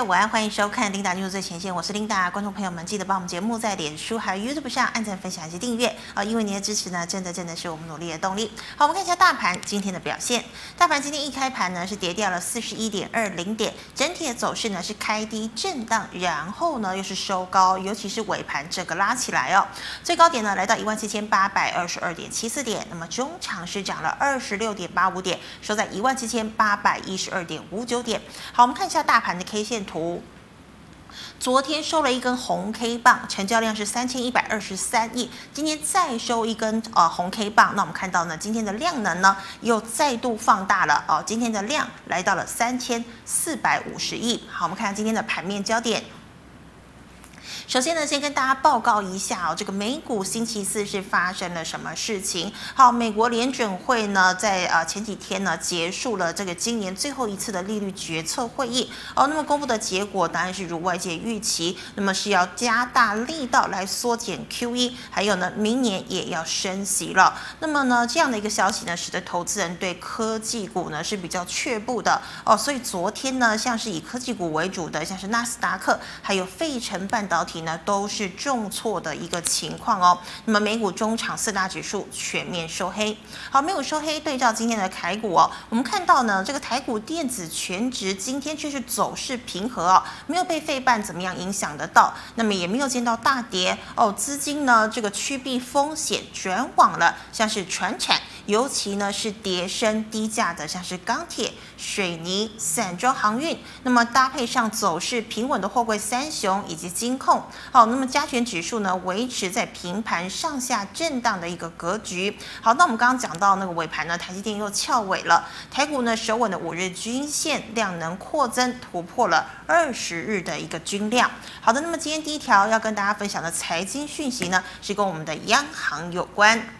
家午安，欢迎收看《琳达进入最前线》，我是琳达。观众朋友们，记得帮我们节目在脸书还有 YouTube 上按赞、分享以及订阅啊！因为您的支持呢，真的真的是我们努力的动力。好，我们看一下大盘今天的表现。大盘今天一开盘呢，是跌掉了四十一点二零点，整体的走势呢是开低震荡，然后呢又是收高，尤其是尾盘整个拉起来哦，最高点呢来到一万七千八百二十二点七四点，那么中场是涨了二十六点八五点，收在一万七千八百一十二点五九点。好，我们看一下大盘的 K 线图。昨天收了一根红 K 棒，成交量是三千一百二十三亿。今天再收一根呃红 K 棒，那我们看到呢，今天的量能呢又再度放大了哦，今天的量来到了三千四百五十亿。好，我们看看今天的盘面焦点。首先呢，先跟大家报告一下哦，这个美股星期四是发生了什么事情？好，美国联准会呢，在呃前几天呢结束了这个今年最后一次的利率决策会议哦，那么公布的结果当然是如外界预期，那么是要加大力道来缩减 QE，还有呢，明年也要升息了。那么呢，这样的一个消息呢，使得投资人对科技股呢是比较却步的哦，所以昨天呢，像是以科技股为主的，像是纳斯达克，还有费城半导体。呢都是重挫的一个情况哦。那么美股中场四大指数全面收黑。好，美股收黑，对照今天的台股哦，我们看到呢，这个台股电子全值今天却是走势平和哦，没有被费半怎么样影响得到，那么也没有见到大跌哦。资金呢这个趋避风险转往了像是传产。尤其呢是跌升低价的，像是钢铁、水泥、散装航运，那么搭配上走势平稳的货柜三雄以及金控，好，那么加权指数呢维持在平盘上下震荡的一个格局。好，那我们刚刚讲到那个尾盘呢，台积电又翘尾了，台股呢首稳的五日均线量能扩增突破了二十日的一个均量。好的，那么今天第一条要跟大家分享的财经讯息呢，是跟我们的央行有关。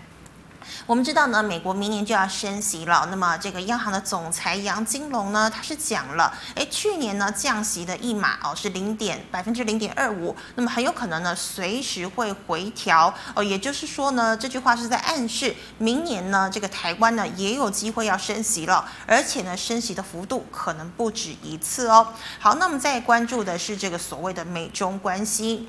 我们知道呢，美国明年就要升息了。那么这个央行的总裁杨金龙呢，他是讲了，哎，去年呢降息的一码哦是零点百分之零点二五，那么很有可能呢随时会回调哦。也就是说呢，这句话是在暗示明年呢这个台湾呢也有机会要升息了，而且呢升息的幅度可能不止一次哦。好，那我们再关注的是这个所谓的美中关系。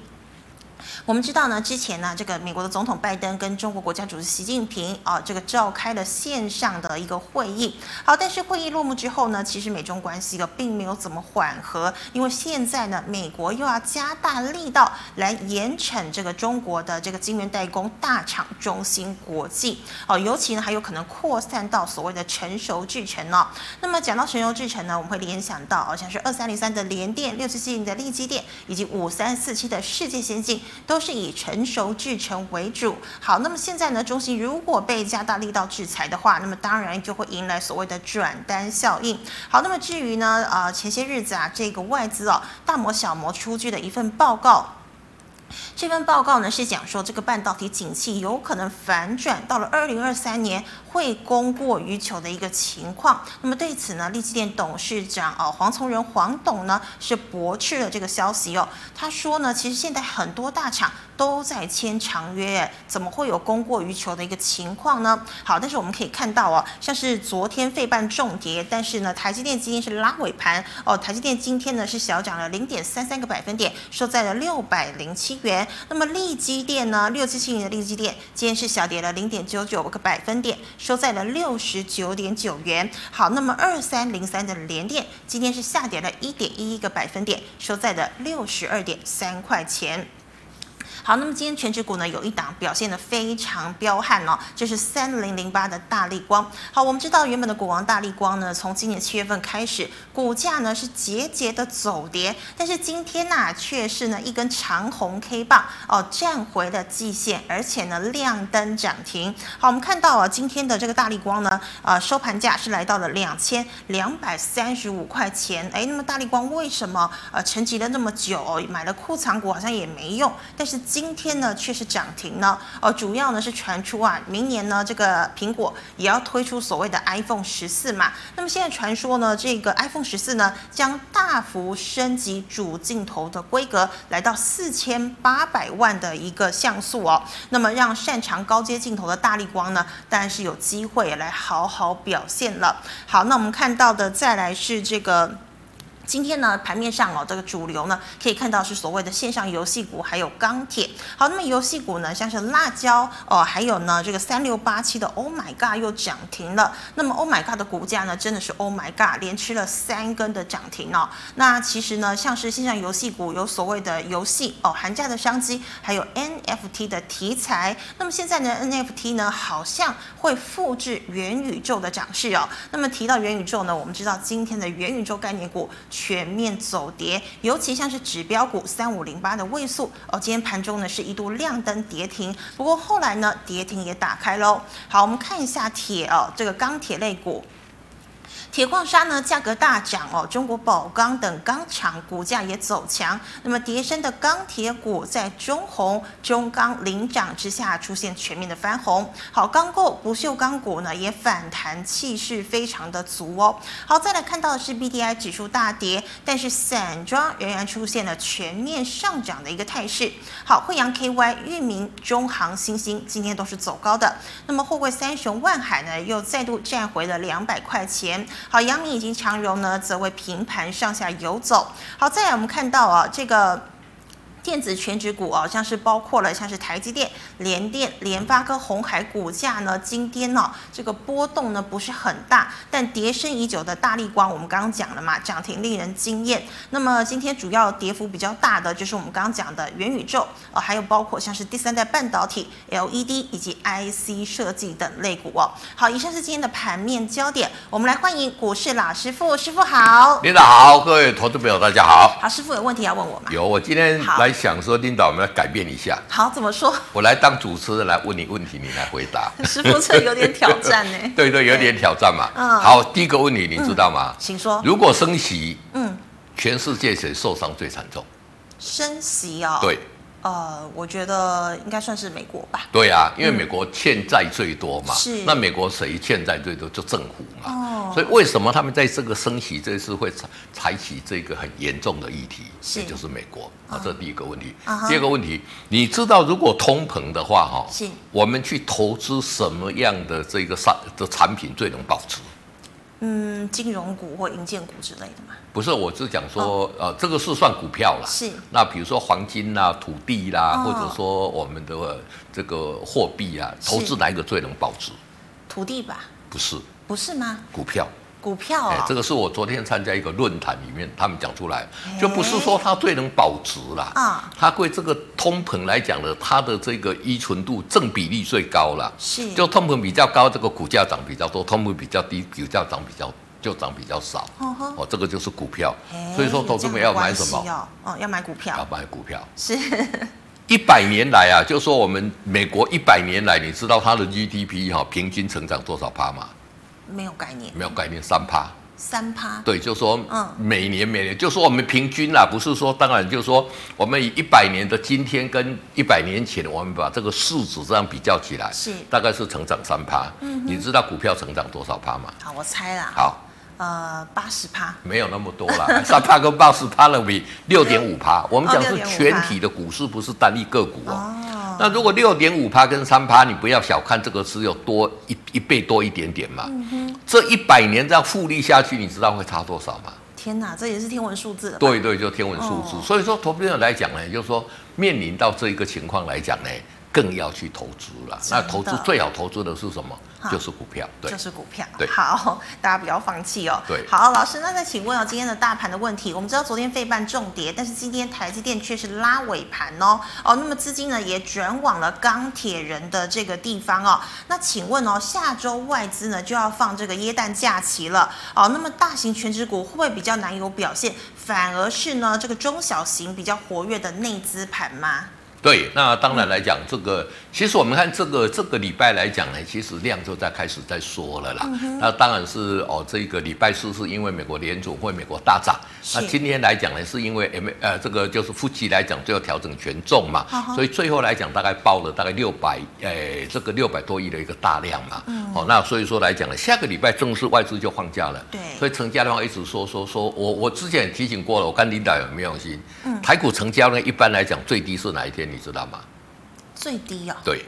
我们知道呢，之前呢，这个美国的总统拜登跟中国国家主席习近平啊，这个召开了线上的一个会议。好，但是会议落幕之后呢，其实美中关系呢并没有怎么缓和，因为现在呢，美国又要加大力道来严惩这个中国的这个晶圆代工大厂中芯国际。哦，尤其呢还有可能扩散到所谓的成熟制程哦。那么讲到成熟制程呢，我们会联想到好像是二三零三的联电、六七七零的力积电，以及五三四七的世界先进。都是以成熟制程为主。好，那么现在呢，中芯如果被加大力道制裁的话，那么当然就会迎来所谓的转单效应。好，那么至于呢，呃，前些日子啊，这个外资哦，大摩小摩出具的一份报告。这份报告呢是讲说，这个半导体景气有可能反转，到了二零二三年会供过于求的一个情况。那么对此呢，力积电董事长哦黄从仁黄董呢是驳斥了这个消息哦。他说呢，其实现在很多大厂都在签长约，怎么会有供过于求的一个情况呢？好，但是我们可以看到哦，像是昨天费半重跌，但是呢，台积电今天是拉尾盘哦。台积电今天呢是小涨了零点三三个百分点，收在了六百零七元。那么立基电呢，六七七零的力积电今天是小跌了零点九九个百分点，收在了六十九点九元。好，那么二三零三的联电今天是下跌了一点一一个百分点，收在了六十二点三块钱。好，那么今天全指股呢，有一档表现的非常彪悍哦，就是三零零八的大力光。好，我们知道原本的股王大力光呢，从今年七月份开始，股价呢是节节的走跌，但是今天呐、啊，却是呢一根长红 K 棒哦，站回了季线，而且呢亮灯涨停。好，我们看到啊，今天的这个大力光呢，呃，收盘价是来到了两千两百三十五块钱。哎，那么大力光为什么呃沉寂了那么久，买了库藏股好像也没用，但是。今天呢，却是涨停呢。哦，主要呢是传出啊，明年呢这个苹果也要推出所谓的 iPhone 十四嘛。那么现在传说呢，这个 iPhone 十四呢将大幅升级主镜头的规格，来到四千八百万的一个像素哦。那么让擅长高阶镜头的大力光呢，当然是有机会来好好表现了。好，那我们看到的再来是这个。今天呢，盘面上哦，这个主流呢，可以看到是所谓的线上游戏股，还有钢铁。好，那么游戏股呢，像是辣椒哦，还有呢，这个三六八七的 Oh My God 又涨停了。那么 Oh My God 的股价呢，真的是 Oh My God，连吃了三根的涨停哦。那其实呢，像是线上游戏股有所谓的游戏哦，寒假的商机，还有 NFT 的题材。那么现在呢，NFT 呢，好像会复制元宇宙的涨势哦。那么提到元宇宙呢，我们知道今天的元宇宙概念股。全面走跌，尤其像是指标股三五零八的位数哦，今天盘中呢是一度亮灯跌停，不过后来呢跌停也打开喽。好，我们看一下铁哦，这个钢铁类股。铁矿砂呢，价格大涨哦，中国宝钢等钢厂股价也走强。那么跌升的钢铁股在中鸿、中钢领涨之下出现全面的翻红。好，钢构不锈钢股呢也反弹，气势非常的足哦。好，再来看到的是 BDI 指数大跌，但是散装仍然出现了全面上涨的一个态势。好，惠阳 KY、裕民、中航、新兴今天都是走高的。那么货柜三雄万海呢又再度站回了两百块钱。好，阳明以及强融呢，则为平盘上下游走。好，再来我们看到啊，这个。电子全值股哦，像是包括了像是台积电、联电、联发科、鸿海股价呢，今天呢这个波动呢不是很大，但跌深已久的大力光，我们刚刚讲了嘛，涨停令人惊艳。那么今天主要跌幅比较大的就是我们刚刚讲的元宇宙，呃，还有包括像是第三代半导体、LED 以及 IC 设计等类股哦。好，以上是今天的盘面焦点，我们来欢迎股市老师傅，师傅好。领导好，各位投资朋友大家好。好，师傅有问题要问我吗？有，我今天来。想说领导，我们来改变一下。好，怎么说？我来当主持人来问你问题，你来回答。师傅，这有点挑战呢。对对，有点挑战嘛。嗯。好，第一个问题，你知道吗？嗯、请说。如果升息，嗯，全世界谁受伤最惨重？升息啊、哦？对。呃，我觉得应该算是美国吧。对啊，因为美国欠债最多嘛。是。那美国谁欠债最多？就政府嘛。哦。所以为什么他们在这个升息这次会采采取这个很严重的议题？是。也就是美国啊，这是第一个问题。啊。第二个问题，你知道如果通膨的话，哈，是。我们去投资什么样的这个产的产品最能保值？嗯，金融股或银建股之类的嘛？不是，我是讲说，哦、呃，这个是算股票啦。是。那比如说黄金啦、土地啦，哦、或者说我们的这个货币啊，投资哪一个最能保值？土地吧？不是。不是吗？股票。股票啊、哦，这个是我昨天参加一个论坛里面，他们讲出来，就不是说它最能保值啦，啊，它对这个通膨来讲呢，它的这个依存度正比例最高了，是，就通膨比较高，这个股价涨比较多；通膨比较低，股价涨比较就涨比较少。哦，哦，这个就是股票，所以说投资们要买什么？哦，要买股票，要买股票，是。一百年来啊，就说我们美国一百年来，你知道它的 GDP 哈平均成长多少趴吗？没有概念，没有概念，三趴，三趴，对，就说，嗯，每年每年，就说我们平均啦，不是说，当然就是说，我们以一百年的今天跟一百年前，我们把这个数字这样比较起来，是，大概是成长三趴。嗯，你知道股票成长多少趴吗？好，我猜啦。好，呃，八十趴，没有那么多了，三趴跟八十趴了比六点五趴。我们讲是全体的股市，不是单一个股哦。那如果六点五趴跟三趴，你不要小看这个，只有多一一倍多一点点嘛。嗯、这一百年这样复利下去，你知道会差多少吗？天哪，这也是天文数字。对对，就天文数字。哦、所以说，投资人来讲呢，就是说面临到这一个情况来讲呢，更要去投资了。那投资最好投资的是什么？就是股票，对，就是股票。对，好，大家不要放弃哦。对，好，老师，那再请问哦，今天的大盘的问题，我们知道昨天费半重跌，但是今天台积电却是拉尾盘哦。哦，那么资金呢也转往了钢铁人的这个地方哦。那请问哦，下周外资呢就要放这个耶诞假期了哦。那么大型全职股会不会比较难有表现，反而是呢这个中小型比较活跃的内资盘吗？对，那当然来讲，这个其实我们看这个这个礼拜来讲呢，其实量就在开始在缩了啦。嗯、那当然是哦，这个礼拜四是因为美国联准会美国大涨，那今天来讲呢，是因为 M 呃这个就是夫妻来讲最后调整权重嘛，所以最后来讲大概报了大概六百诶这个六百多亿的一个大量嘛。嗯、哦，那所以说来讲呢，下个礼拜正式外资就放假了。对，所以成交量一直说说说，我我之前也提醒过了，我看领导有没有心？嗯，台股成交呢一般来讲最低是哪一天？你知道吗？最低啊、哦？对，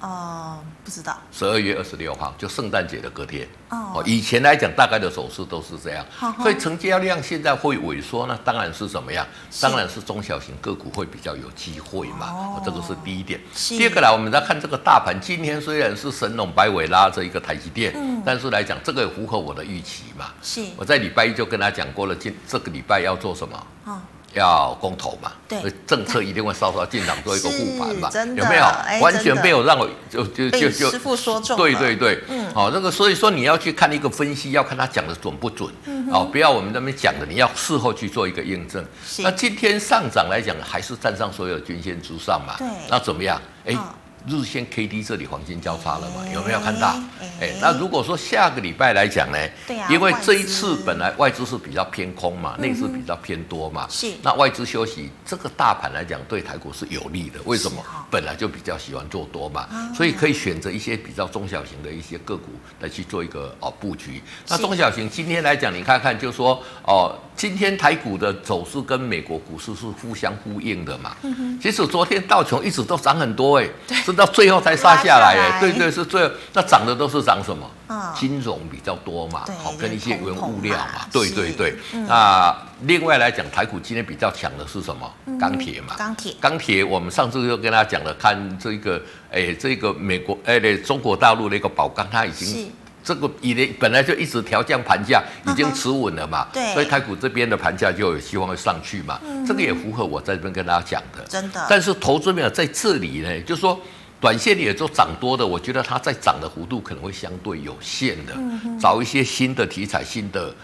哦，不知道。十二月二十六号就圣诞节的隔天。哦，以前来讲，大概的走势都是这样。所以成交量现在会萎缩呢，当然是怎么样？当然是中小型个股会比较有机会嘛。哦，这个是第一点。是第二个来，我们再看这个大盘，今天虽然是神龙摆尾拉着一个台积电，嗯，但是来讲，这个也符合我的预期嘛。是。我在礼拜一就跟他讲过了，今这个礼拜要做什么？哦要公投嘛？对，政策一定会稍稍进场做一个护盘嘛？有没有？哎、完全没有让我就就就就师傅说中对对对，嗯，好、哦，那个所以说你要去看一个分析，要看他讲的准不准，嗯，哦，不要我们那边讲的，你要事后去做一个验证。那今天上涨来讲，还是站上所有均线之上嘛？对，那怎么样？哎。哦日线 K D 这里黄金交叉了嘛？有没有看到？哎，那如果说下个礼拜来讲呢？对啊，因为这一次本来外资是比较偏空嘛，内资比较偏多嘛。是。那外资休息，这个大盘来讲对台股是有利的。为什么？本来就比较喜欢做多嘛，所以可以选择一些比较中小型的一些个股来去做一个哦布局。那中小型今天来讲，你看看，就说哦，今天台股的走势跟美国股市是互相呼应的嘛。嗯其实昨天道琼一直都涨很多哎。是。到最后才杀下来，哎，对对，是最后那涨的都是涨什么？嗯，金融比较多嘛，好，跟一些原物料嘛，对对对。那另外来讲，台股今天比较强的是什么？钢铁嘛，钢铁，钢铁。我们上次就跟大家讲了，看这个，哎，这个美国，哎，对，中国大陆那个宝钢，它已经这个以前本来就一直调降盘价，已经持稳了嘛，对，所以台股这边的盘价就有希望会上去嘛。这个也符合我在这边跟大家讲的，真的。但是投资没有在这里呢，就是说。短线也就涨多的，我觉得它在涨的幅度可能会相对有限的，找一些新的题材、新的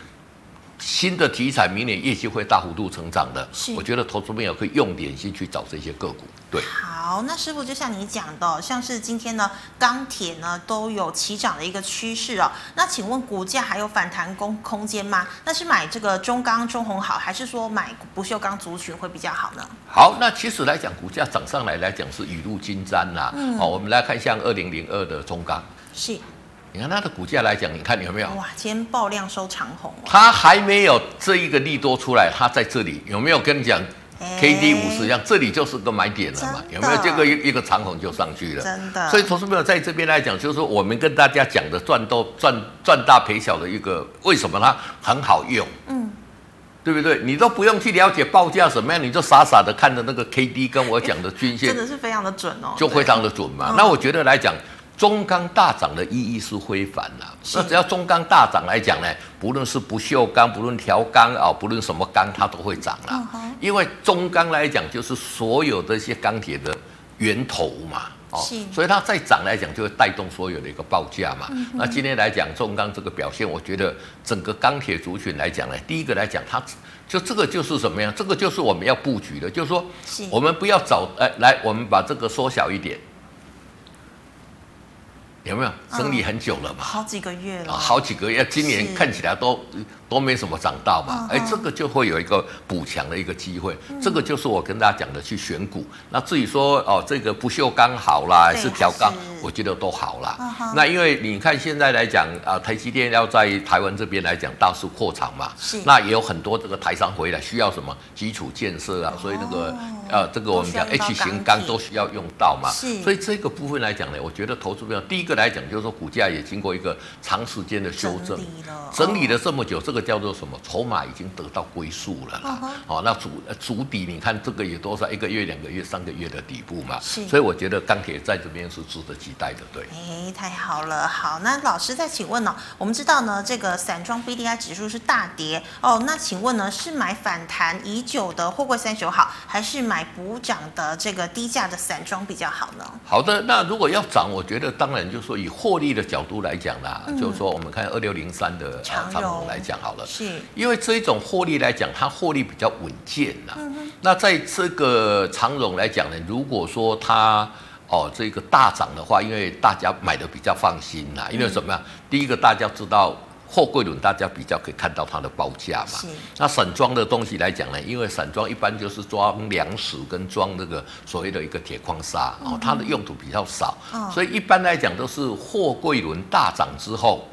新的题材，明年业绩会大幅度成长的，我觉得投资朋友可以用点心去找这些个股。对，好，那师傅就像你讲的，像是今天呢，钢铁呢都有起涨的一个趋势哦。那请问股价还有反弹空空间吗？那是买这个中钢、中红好，还是说买不锈钢族群会比较好呢？好，那其实来讲，股价涨上来来讲是雨露均沾啊。嗯，好，我们来看像二零零二的中钢，是，你看它的股价来讲，你看有没有？哇，今天爆量收长红，它还没有这一个利多出来，它在这里有没有跟你讲？K D 五十一样，这里就是个买点了嘛？有没有这个一一个长红就上去了？真的。所以投资朋友在这边来讲，就是说我们跟大家讲的赚多赚赚大赔小的一个，为什么它很好用？嗯，对不对？你都不用去了解报价什么样，你就傻傻的看着那个 K D 跟我讲的均线，真的是非常的准哦，就非常的准嘛。那我觉得来讲。中钢大涨的意义是非凡啦，那只要中钢大涨来讲呢，不论是不锈钢，不论调钢啊，不论什么钢，它都会涨啦。因为中钢来讲，就是所有的一些钢铁的源头嘛，哦，所以它再涨来讲，就会带动所有的一个报价嘛。那今天来讲中钢这个表现，我觉得整个钢铁族群来讲呢，第一个来讲，它就这个就是什么样？这个就是我们要布局的，就是说，我们不要找，哎，来，我们把这个缩小一点。有没有整理很久了嘛？好几个月了。好几个月，今年看起来都都没什么涨到嘛。哎，这个就会有一个补强的一个机会。这个就是我跟大家讲的去选股。那至于说哦，这个不锈钢好啦，还是调钢，我觉得都好啦。那因为你看现在来讲啊，台积电要在台湾这边来讲大肆扩厂嘛。是。那也有很多这个台商回来需要什么基础建设啊，所以那个呃，这个我们讲 H 型钢都需要用到嘛。是。所以这个部分来讲呢，我觉得投资比较第一个。来讲，就是说股价也经过一个长时间的修正，整理了，这么久，这个叫做什么？筹码已经得到归宿了啦。好，那主主底，你看这个有多少？一个月、两个月、三个月的底部嘛。是，所以我觉得钢铁在这边是值得期待的。对，哎，太好了。好，那老师再请问呢？我们知道呢，这个散装 B D I 指数是大跌哦。那请问呢，是买反弹已久的货柜三九好，还是买补涨的这个低价的散装比较好呢？好的，那如果要涨，我觉得当然就。是说以获利的角度来讲啦，嗯、就是说我们看二六零三的长荣来讲好了，是因为这一种获利来讲，它获利比较稳健呐。嗯、那在这个长荣来讲呢，如果说它哦这个大涨的话，因为大家买的比较放心啦，因为什么呀？嗯、第一个大家知道。货柜轮大家比较可以看到它的报价嘛？是。那散装的东西来讲呢，因为散装一般就是装粮食跟装那个所谓的一个铁矿砂哦，它的用途比较少，所以一般来讲都是货柜轮大涨之后，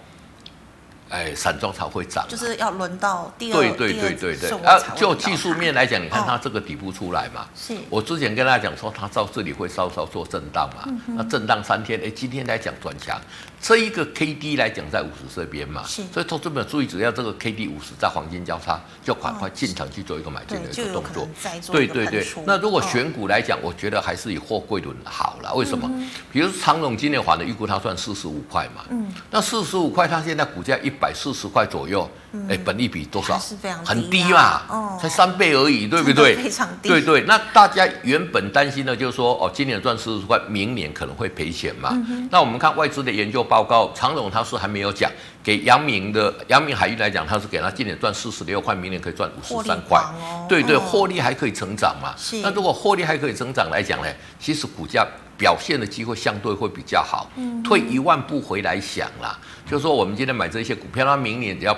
哎，散装才会涨，就是要轮到第二，对对对对对。啊，就技术面来讲，你看它这个底部出来嘛，是。我之前跟大家讲说，它到这里会稍稍做震荡嘛，那震荡三天，哎，今天来讲转强，这一个 K D 来讲在五十这边嘛，所以投资者注意，只要这个 K D 五十在黄金交叉，就赶快进场去做一个买进的一个动作。对对对。那如果选股来讲，我觉得还是以货柜轮好了。为什么？比如长隆今年还的预估，它算四十五块嘛，嗯。那四十五块，它现在股价一。一百四十块左右，哎，本益比多少？很低嘛，哦才三倍而已，对不对？非常低。对对，那大家原本担心的就是说，哦，今年赚四十块，明年可能会赔钱嘛。那我们看外资的研究报告，常总他是还没有讲，给阳明的阳明海运来讲，他是给他今年赚四十六块，明年可以赚五十三块。对对，获利还可以成长嘛。那如果获利还可以成长来讲呢，其实股价。表现的机会相对会比较好。嗯，退一万步回来想啦，就是说我们今天买这些股票，它明年只要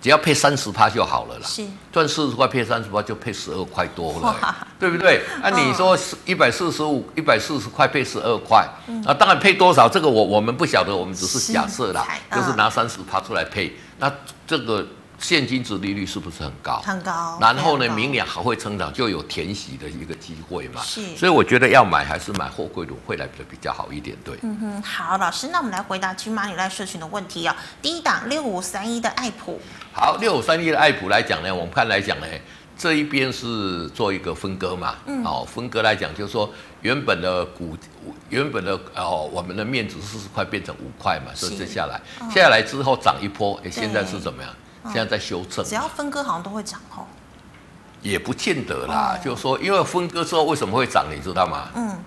只要配三十趴就好了啦。是，赚四十块配三十趴就配十二块多了，哇对不对？那、啊、你说一百四十五、一百四十块配十二块，嗯、啊，当然配多少这个我我们不晓得，我们只是假设啦，就是拿三十趴出来配，那这个。现金值利率是不是很高？很高。然后呢，明年还会成长，就有填息的一个机会嘛。是。所以我觉得要买还是买货柜轮会来的比较好一点，对。嗯哼，好，老师，那我们来回答金马里赖社群的问题啊、哦。第一档六五三一的爱普。好，六五三一的爱普来讲呢，我们看来讲呢，这一边是做一个分割嘛。嗯。哦，分割来讲就是说，原本的股，原本的哦，我们的面值四十块变成五块嘛，所以接下来，哦、下来之后涨一波，哎，现在是怎么样？现在在修正，只要分割好像都会涨哦，也不见得啦。哦、就是说，因为分割之后为什么会涨，你知道吗？嗯。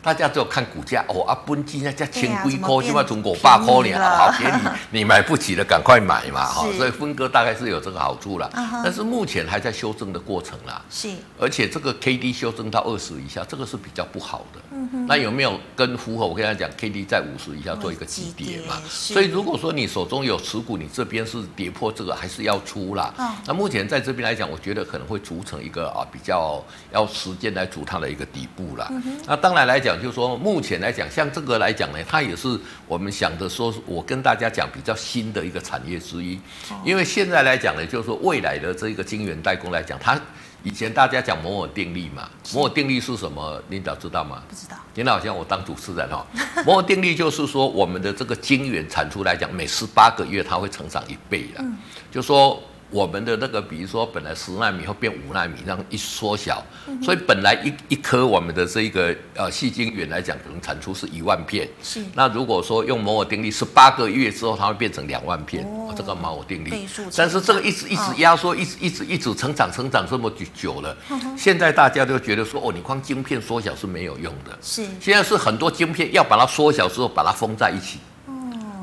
大家只有看股价哦，啊，本金那叫千几块，起码从五百块呢，好便宜，你买不起的赶快买嘛，哈是，所以分割大概是有这个好处了，uh huh、但是目前还在修正的过程啦，是，而且这个 K D 修正到二十以下，这个是比较不好的，嗯、哼。那有没有跟符合？我跟他讲，K D 在五十以下做一个急跌嘛，所以如果说你手中有持股，你这边是跌破这个，还是要出啦。Uh huh、那目前在这边来讲，我觉得可能会组成一个啊比较要时间来组它的一个底部啦。Uh huh、那当然来讲。就是说，目前来讲，像这个来讲呢，它也是我们想的说，我跟大家讲比较新的一个产业之一。因为现在来讲呢，就是说未来的这个晶圆代工来讲，它以前大家讲摩尔定律嘛，摩尔定律是什么？领导知道吗？不知道。领导好像我当主持人哈。摩尔定律就是说，我们的这个晶圆产出来讲，每十八个月它会成长一倍了。嗯。就说。我们的那个，比如说本来十纳米会变五纳米，这样一缩小，所以本来一一颗我们的这一个呃细晶圆来讲，可能产出是一万片。是。那如果说用摩尔定律，十八个月之后它会变成两万片，哦，这个摩尔定律。但是这个一直一直压缩，一直一直一直成长成长这么久了，现在大家都觉得说，哦，你光晶片缩小是没有用的。是。现在是很多晶片要把它缩小之后，把它封在一起。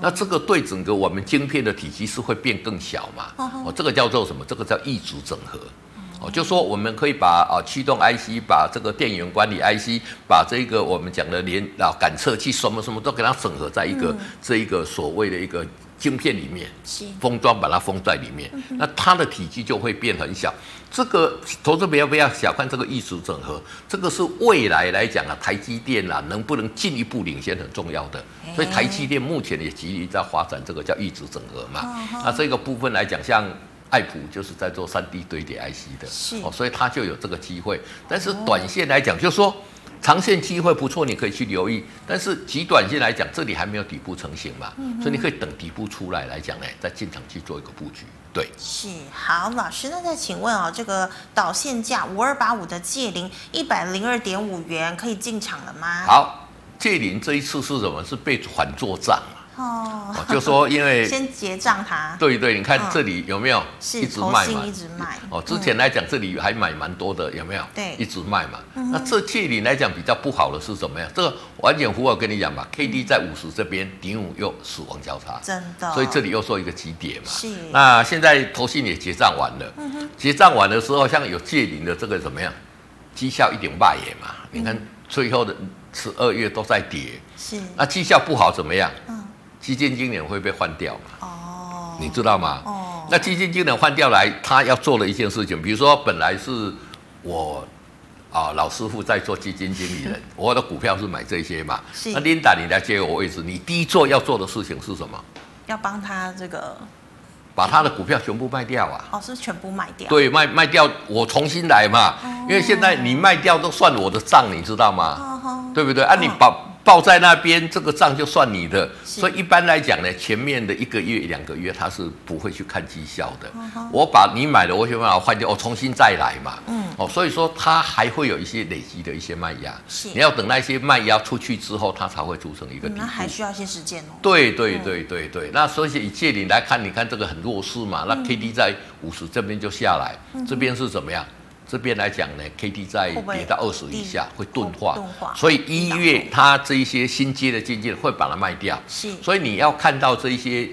那这个对整个我们晶片的体积是会变更小嘛？哦，这个叫做什么？这个叫异组整合。哦，就说我们可以把啊驱动 IC，把这个电源管理 IC，把这个我们讲的连啊感测器什么什么都给它整合在一个这一个所谓的一个晶片里面，封装把它封在里面，那它的体积就会变很小。这个投资不要不要小看这个异质整合，这个是未来来讲啊，台积电啊能不能进一步领先很重要的。所以台积电目前也极力在发展这个叫异质整合嘛。那这个部分来讲，像爱普就是在做三 D 堆叠 IC 的，是哦，所以它就有这个机会。但是短线来讲，就是说。长线机会不错，你可以去留意。但是极短线来讲，这里还没有底部成型嘛，嗯、所以你可以等底部出来来讲呢，再进场去做一个布局。对，是好，老师，那再请问啊、哦，这个导线价五二八五的借零一百零二点五元可以进场了吗？好，借零这一次是什么？是被反做账。哦，就说因为 先结账它，对对，你看这里有没有一直卖嘛？一直卖。哦，之前来讲这里还买蛮多的，有没有？对，一直卖嘛。那这界霖来讲比较不好的是什么呀？这个完全符合跟你讲嘛，K D 在五十这边，顶五又死亡交叉，真的。所以这里又做一个急跌嘛。是。那现在投信也结账完了，结账完的时候，像有借零的这个怎么样？绩效一点败也嘛。你看最后的十二月都在跌，是。那绩效不好怎么样？基金经理会被换掉嘛？哦，你知道吗？哦，那基金经理换掉来，他要做的一件事情，比如说本来是我啊老师傅在做基金经理人，我的股票是买这些嘛。是那 Linda 你来接我位置，你第一做要做的事情是什么？要帮他这个把他的股票全部卖掉啊。哦，是全部卖掉。对，卖卖掉，我重新来嘛。因为现在你卖掉都算我的账，你知道吗？对不对？啊，你把。报在那边，这个账就算你的。所以一般来讲呢，前面的一个月、两个月，他是不会去看绩效的。我把你买的，我先把它换掉，我重新再来嘛。嗯，哦，所以说它还会有一些累积的一些卖压。是，你要等那些卖压出去之后，它才会组成一个。那还需要一些时间哦。对对对对对，那所以以借你来看，你看这个很弱势嘛，那 K D 在五十这边就下来，这边是怎么样？这边来讲呢，K D 在跌到二十以下会钝化，所以一月它这一些新接的经纪人会把它卖掉。是，所以你要看到这一些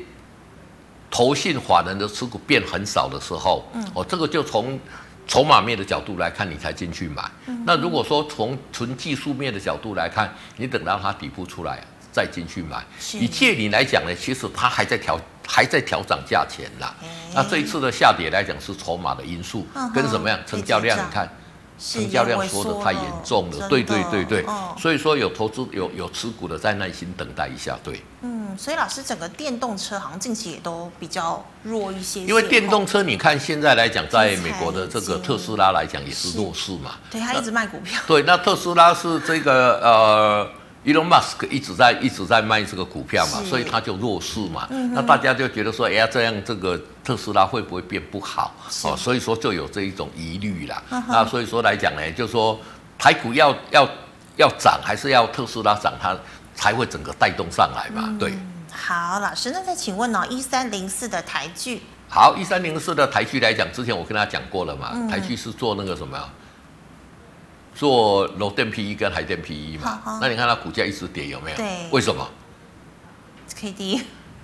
投信法人的持股变很少的时候，嗯，哦，这个就从筹码面的角度来看，你才进去买。那如果说从纯技术面的角度来看，你等到它底部出来再进去买。以借你来讲呢，其实它还在调。还在调涨价钱啦，那这一次的下跌来讲是筹码的因素，跟什么样？成交量，你看，成交量缩的太严重了，对对对对，所以说有投资有有持股的再耐心等待一下，对。嗯，所以老师整个电动车好像近期也都比较弱一些。因为电动车，你看现在来讲，在美国的这个特斯拉来讲也是弱势嘛，对，他一直卖股票。对，那特斯拉是这个呃。Elon Musk 一直在一直在卖这个股票嘛，所以他就弱势嘛。那大家就觉得说，哎呀，这样这个特斯拉会不会变不好？哦，所以说就有这一种疑虑啦。那所以说来讲呢，就说台股要要要涨，还是要特斯拉涨，它才会整个带动上来嘛。对。好，老师，那再请问哦，一三零四的台剧。好，一三零四的台剧来讲，之前我跟大家讲过了嘛，台剧是做那个什么？做楼电 PE 跟海电 PE 嘛，好好，那你看它股价一直跌有没有？对，为什么？K D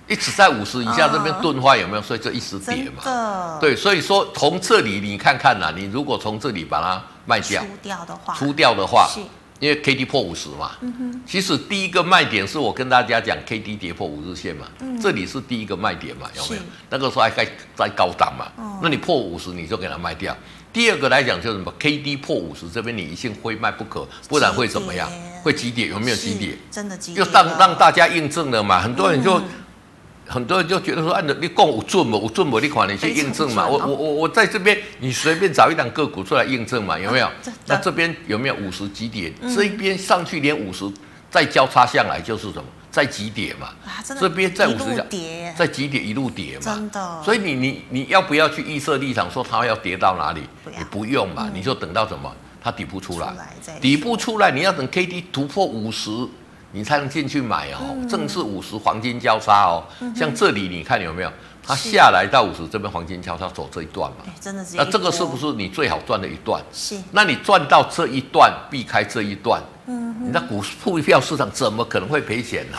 一直在五十以下这边钝化有没有？所以就一直跌嘛。的对，所以说从这里你看看呐，你如果从这里把它卖掉，出掉的话，出掉的话，是因为 K D 破五十嘛。嗯哼。其实第一个卖点是我跟大家讲，K D 跌破五日线嘛，嗯、这里是第一个卖点嘛，有没有？那个时候还在在高档嘛，嗯、那你破五十你就给它卖掉。第二个来讲就是什么？K D 破五十这边你一定非卖不可，不然会怎么样？会急跌？有没有急跌？真的急跌。就让让大家印证了嘛，很多人就、嗯、很多人就觉得说，按照你讲有准吗？有准某？你款你去印证嘛。我我我我在这边，你随便找一档个股出来印证嘛，有没有？啊、那这边有没有五十几点？嗯、这一边上去连五十再交叉下来就是什么？在急跌嘛，啊、这边在五十下，在急跌一路跌嘛，真的。所以你你你要不要去预设立场说它要跌到哪里？你不用嘛，嗯、你就等到什么？它底部出来，出来底部出来，你要等 K D 突破五十，你才能进去买哦。嗯、正是五十黄金交叉哦，嗯、像这里你看有没有？它下来到五十这边黄金交叉走这一段嘛，真的是。那这个是不是你最好赚的一段？是。那你赚到这一段，避开这一段。嗯，你那股股票市场怎么可能会赔钱 呢？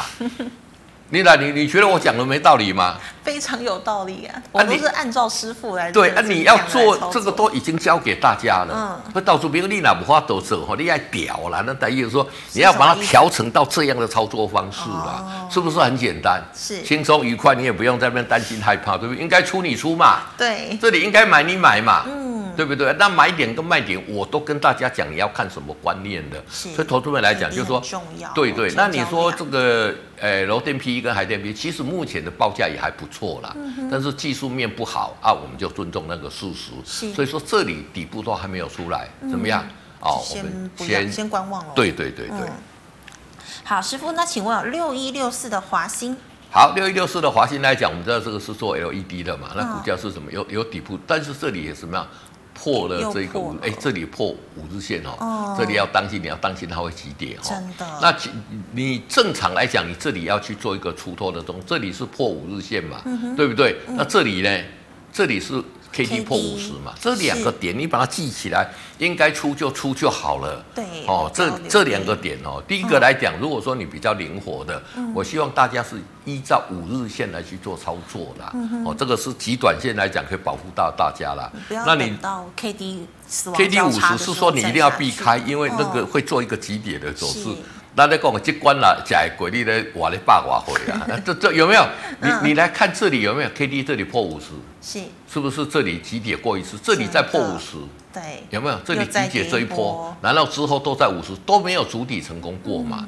你来，你你觉得我讲的没道理吗？非常有道理啊！我都是按照师傅来。对啊，你要做这个都已经交给大家了。嗯。到处比如你哪不花都走哈，你爱屌了，那等于说你要把它调成到这样的操作方式了，是不是很简单？是。轻松愉快，你也不用在那边担心害怕，对不对？应该出你出嘛。对。这里应该买你买嘛。嗯。对不对？那买点跟卖点，我都跟大家讲，你要看什么观念的。所以投资们来讲，就是说，重要。对对。那你说这个，呃，楼电 PE 跟海电 PE，其实目前的报价也还不错啦。嗯、但是技术面不好啊，我们就尊重那个事实。是。所以说这里底部都还没有出来，怎么样？嗯、哦，先我们先先观望了。对对对对。嗯、好，师傅，那请问六一六四的华新。好，六一六四的华新来讲，我们知道这个是做 LED 的嘛？那股价是什么？有有底部，但是这里也是什么样？破了这个五，哎，这里破五日线哦，哦这里要当心，你要当心它会急跌哦。真的。那你正常来讲，你这里要去做一个出脱的动作，这里是破五日线嘛，嗯、对不对？嗯、那这里呢？这里是。K D 破五十嘛，这两个点你把它记起来，应该出就出就好了。对，哦，这这两个点哦，第一个来讲，如果说你比较灵活的，我希望大家是依照五日线来去做操作的。哦，这个是极短线来讲可以保护到大家了。那你到 K D K D 五十是说你一定要避开，因为那个会做一个极点的走势。那你讲这关了，假鬼力的瓦的八瓦回啊，这这有没有？你你来看这里有没有 K D 这里破五十？是，是不是这里急跌过一次？这里再破五十，对，有没有？这里急跌这一波，难道之后都在五十都没有主底成功过吗？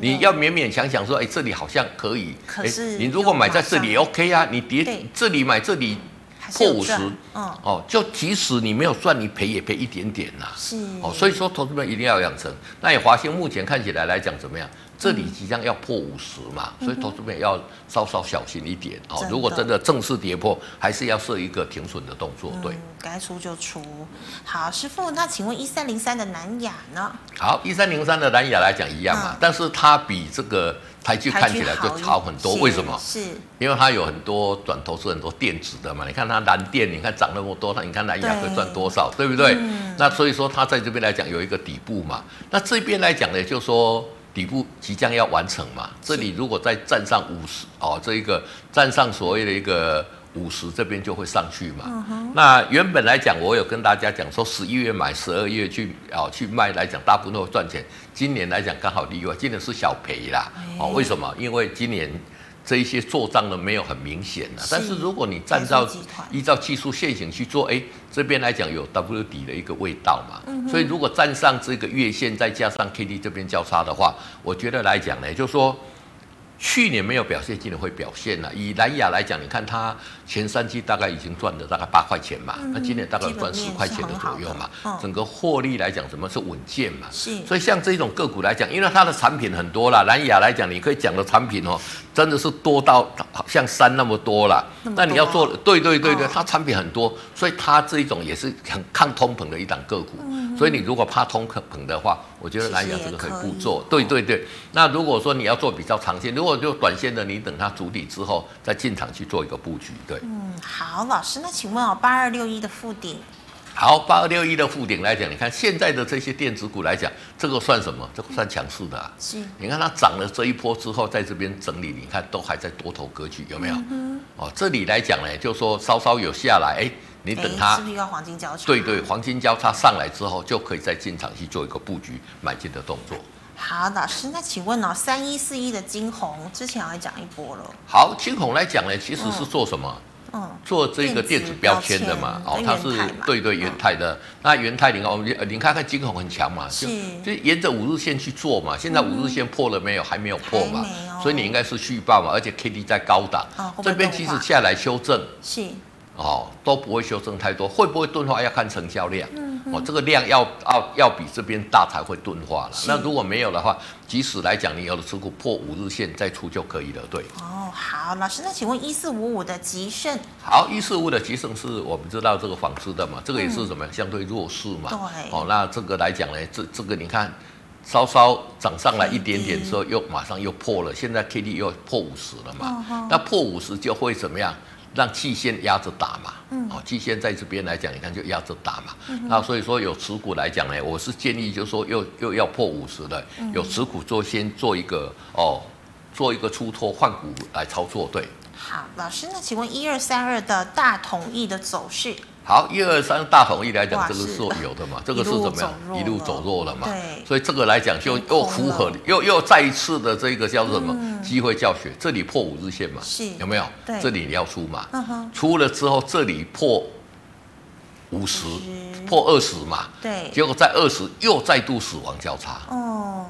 你要勉勉强强说，哎，这里好像可以，可是你如果买在这里也 OK 啊，你对跌这里买这里破五十，哦，就即使你没有赚，你赔也赔一点点呐、是哦，所以说投资们一定要养成。那以华兴目前看起来来讲怎么样？这里即将要破五十嘛，所以投资们要稍稍小心一点哦。如果真的正式跌破，还是要设一个停损的动作。对，嗯，该出就出。好，师傅，那请问一三零三的南亚呢？好，一三零三的南亚来讲一样嘛，嗯但是它比这个台剧看起来就好很多。是为什么？是因为它有很多转投资很多电子的嘛，你看它蓝电，你看涨那么多，它你看南亚会赚多少，对不对？嗯那所以说它在这边来讲有一个底部嘛，那这边来讲呢，就是说底部即将要完成嘛，这里如果再站上五十哦，这一个站上所谓的一个五十，这边就会上去嘛。那原本来讲，我有跟大家讲说，十一月买，十二月去哦去卖来讲，大部分都会赚钱。今年来讲刚好例外，今年是小赔啦。哦，为什么？因为今年。这一些做账的没有很明显的，但是如果你站到依照技术线型去做，哎，这边来讲有 W 底的一个味道嘛，所以如果站上这个月线，再加上 K D 这边交叉的话，我觉得来讲呢，就是说。去年没有表现，今年会表现了。以蓝雅来讲，你看它前三季大概已经赚了大概八块钱嘛，那、嗯、今年大概赚十块钱的左右嘛。嗯、整个获利来讲，什么是稳健嘛？是。所以像这种个股来讲，因为它的产品很多啦，蓝雅来讲，你可以讲的产品哦，真的是多到好像山那么多了。那，你要做，对对对对，它产品很多，所以它这一种也是很抗通膨的一档个股。嗯、所以你如果怕通膨的话，我觉得蓝雅这个可以不做。对对对。那如果说你要做比较长线，如果就短线的，你等它筑底之后再进场去做一个布局，对。嗯，好，老师，那请问哦，八二六一的附顶，好，八二六一的附顶来讲，你看现在的这些电子股来讲，这个算什么？这个算强势的啊。是。你看它涨了这一波之后，在这边整理，你看都还在多头格局，有没有？嗯。哦，这里来讲呢，就说稍稍有下来，哎，你等它。是不是要黄金交叉？对对，黄金交叉上来之后，就可以再进场去做一个布局买进的动作。好，老师，那请问哦，三一四一的金宏之前还讲一波了。好，金宏来讲呢，其实是做什么？嗯，做这个电子标签的嘛。哦，它是对对元泰的。那元泰，你看我们你看看晶宏很强嘛，就就沿着五日线去做嘛。现在五日线破了没有？还没有破嘛。所以你应该是续报嘛，而且 K D 在高档。这边其实下来修正。是。哦，都不会修正太多，会不会钝化要看成交量。嗯。哦，这个量要要要比这边大才会钝化了。那如果没有的话，即使来讲你有的持股破五日线再出就可以了。对。哦，好，老师，那请问一四五五的吉盛？好，一四五的吉盛是我们知道这个纺织的嘛，这个也是什么、嗯、相对弱势嘛。对。哦，那这个来讲呢，这这个你看稍稍涨上来一点点之后，又马上又破了，现在 K D 又破五十了嘛。那破五十就会怎么样？让季线压着打嘛，嗯，哦，季线在这边来讲，你看就压着打嘛，嗯、那所以说有持股来讲呢，我是建议就是说又又要破五十了，嗯、有持股做先做一个哦，做一个出脱换股来操作，对。好，老师，那请问一二三二的大统一的走势？好，一二三大统一来讲，这个是有的嘛，这个是怎么样？一路走弱了嘛，对，所以这个来讲就又符合，又又再一次的这个叫做什么？机会教学？这里破五日线嘛，是。有没有？对，这里你要出嘛，出了之后这里破五十，破二十嘛，对，结果在二十又再度死亡交叉。哦，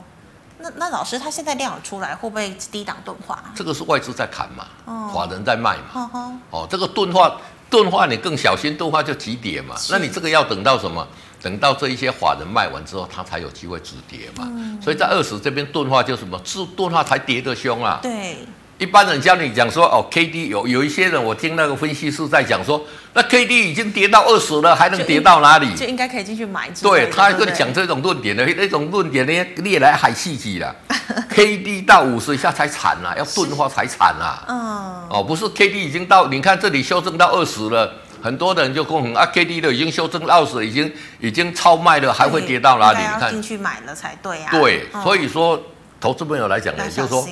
那那老师他现在量出来会不会低档钝化？这个是外资在砍嘛，法人在卖嘛，哦，这个钝化。钝化你更小心，钝化就急跌嘛。那你这个要等到什么？等到这一些法人卖完之后，它才有机会止跌嘛。嗯、所以在二十这边钝化就什么？是钝化才跌得凶啊。对。一般人教你讲说哦，K D 有有一些人，我听那个分析师在讲说，那 K D 已经跌到二十了，还能跌到哪里？就应该可以进去买。对，他还跟你讲这种论点的，那种论点呢，你也来海戏机了。K D 到五十以下才惨啊，要钝化才惨啊。嗯。哦，不是 K D 已经到，你看这里修正到二十了，很多的人就说啊，K D 都已经修正到二十，已经已经超卖了，还会跌到哪里？你看。进去买了才对啊。对，所以说投资朋友来讲呢，就是说。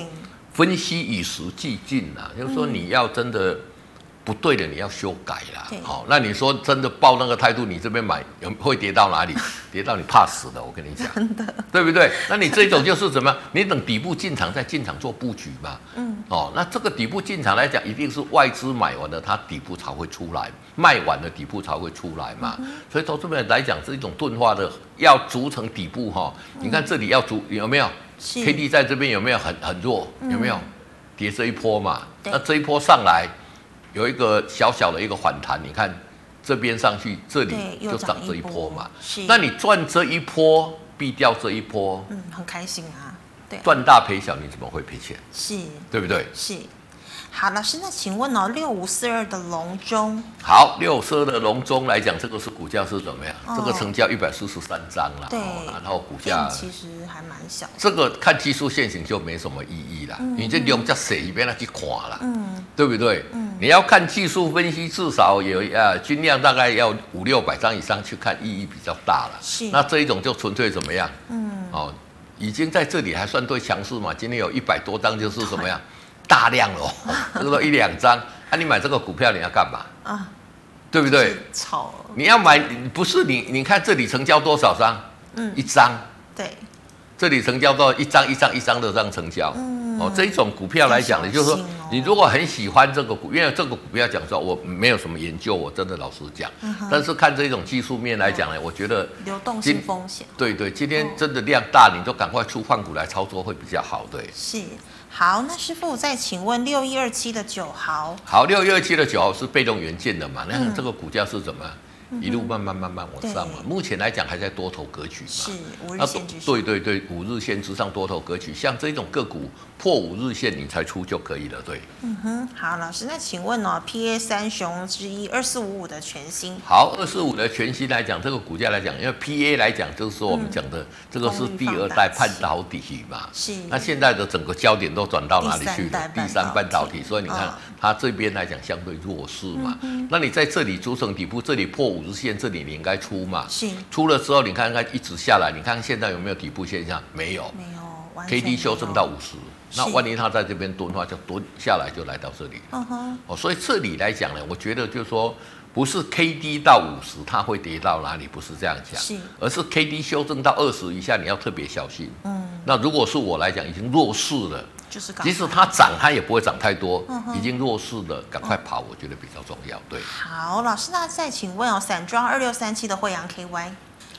分析与时俱进啊，就是说你要真的不对的，你要修改啦。好、哦，那你说真的抱那个态度，你这边买有会跌到哪里？跌到你怕死的，我跟你讲，真的，对不对？那你这种就是怎么样？你等底部进场再进场做布局嘛。嗯，哦，那这个底部进场来讲，一定是外资买完了，它底部才会出来；卖完了，底部才会出来嘛。嗯、所以投资面来讲，是一种钝化的要组成底部哈、哦。你看这里要组有没有？K D 在这边有没有很很弱？有没有跌这一波嘛？那这一波上来。有一个小小的一个反弹，你看这边上去，这里就涨这一波嘛。是，那你赚这一波，避掉这一波，嗯，很开心啊。对，赚大赔小，你怎么会赔钱？是，对不对？是。好，老师，那请问哦，六五四二的隆中，好，六五四二的隆中来讲，这个是股价是怎么样？哦、这个成交一百四十三张了，对，然后股价其实还蛮小。这个看技术线型就没什么意义了，嗯、你这用在谁一边那去垮了，嗯，对不对？嗯，你要看技术分析，至少有啊均量大概要五六百张以上去看，意义比较大了。是，那这一种就纯粹怎么样？嗯，哦，已经在这里还算对强势嘛，今天有一百多张，就是怎么样？大量哦，这个都一两张，那、啊、你买这个股票你要干嘛啊？对不对？炒。你要买不是你？你看这里成交多少张？嗯，一张。对。这里成交到一张一张一张的这样成交。嗯。哦，这一种股票来讲呢，就是说你如果很喜欢这个股，因为这个股票讲说我没有什么研究，我真的老实讲。嗯、但是看这种技术面来讲呢，我觉得流动性风险。对对，今天真的量大，你就赶快出换股来操作会比较好。对。是。好，那师傅再请问六一二七的九毫，好，六一二七的九毫是被动元件的嘛？那这个股价是怎么？一路慢慢慢慢往上嘛，目前来讲还在多头格局嘛。是五日线之上。对对对，五日线之上多头格局，像这种个股破五日线你才出就可以了，对。嗯哼，好，老师，那请问哦，P A 三雄之一二四五五的全新。好，二四五的全新来讲，这个股价来讲，因为 P A 来讲，就是说我们讲的、嗯、这个是第二代半导体嘛。是。那现在的整个焦点都转到哪里去了？第三半导体，所以你看、哦、它这边来讲相对弱势嘛。嗯、那你在这里组成底部，这里破五。日线这里你应该出嘛？是出了之后，你看看一直下来，你看现在有没有底部现象？没有，没有。K D 修正到五十，那万一它在这边蹲的话，就蹲下来就来到这里。嗯哼。哦，所以这里来讲呢，我觉得就是说，不是 K D 到五十它会跌到哪里，不是这样讲，是，而是 K D 修正到二十以下，你要特别小心。嗯。那如果是我来讲，已经弱势了。即使它涨，它也不会涨太多，已经弱势了，赶快跑，我觉得比较重要。对，好，老师，那再请问哦，散装二六三七的惠阳 KY，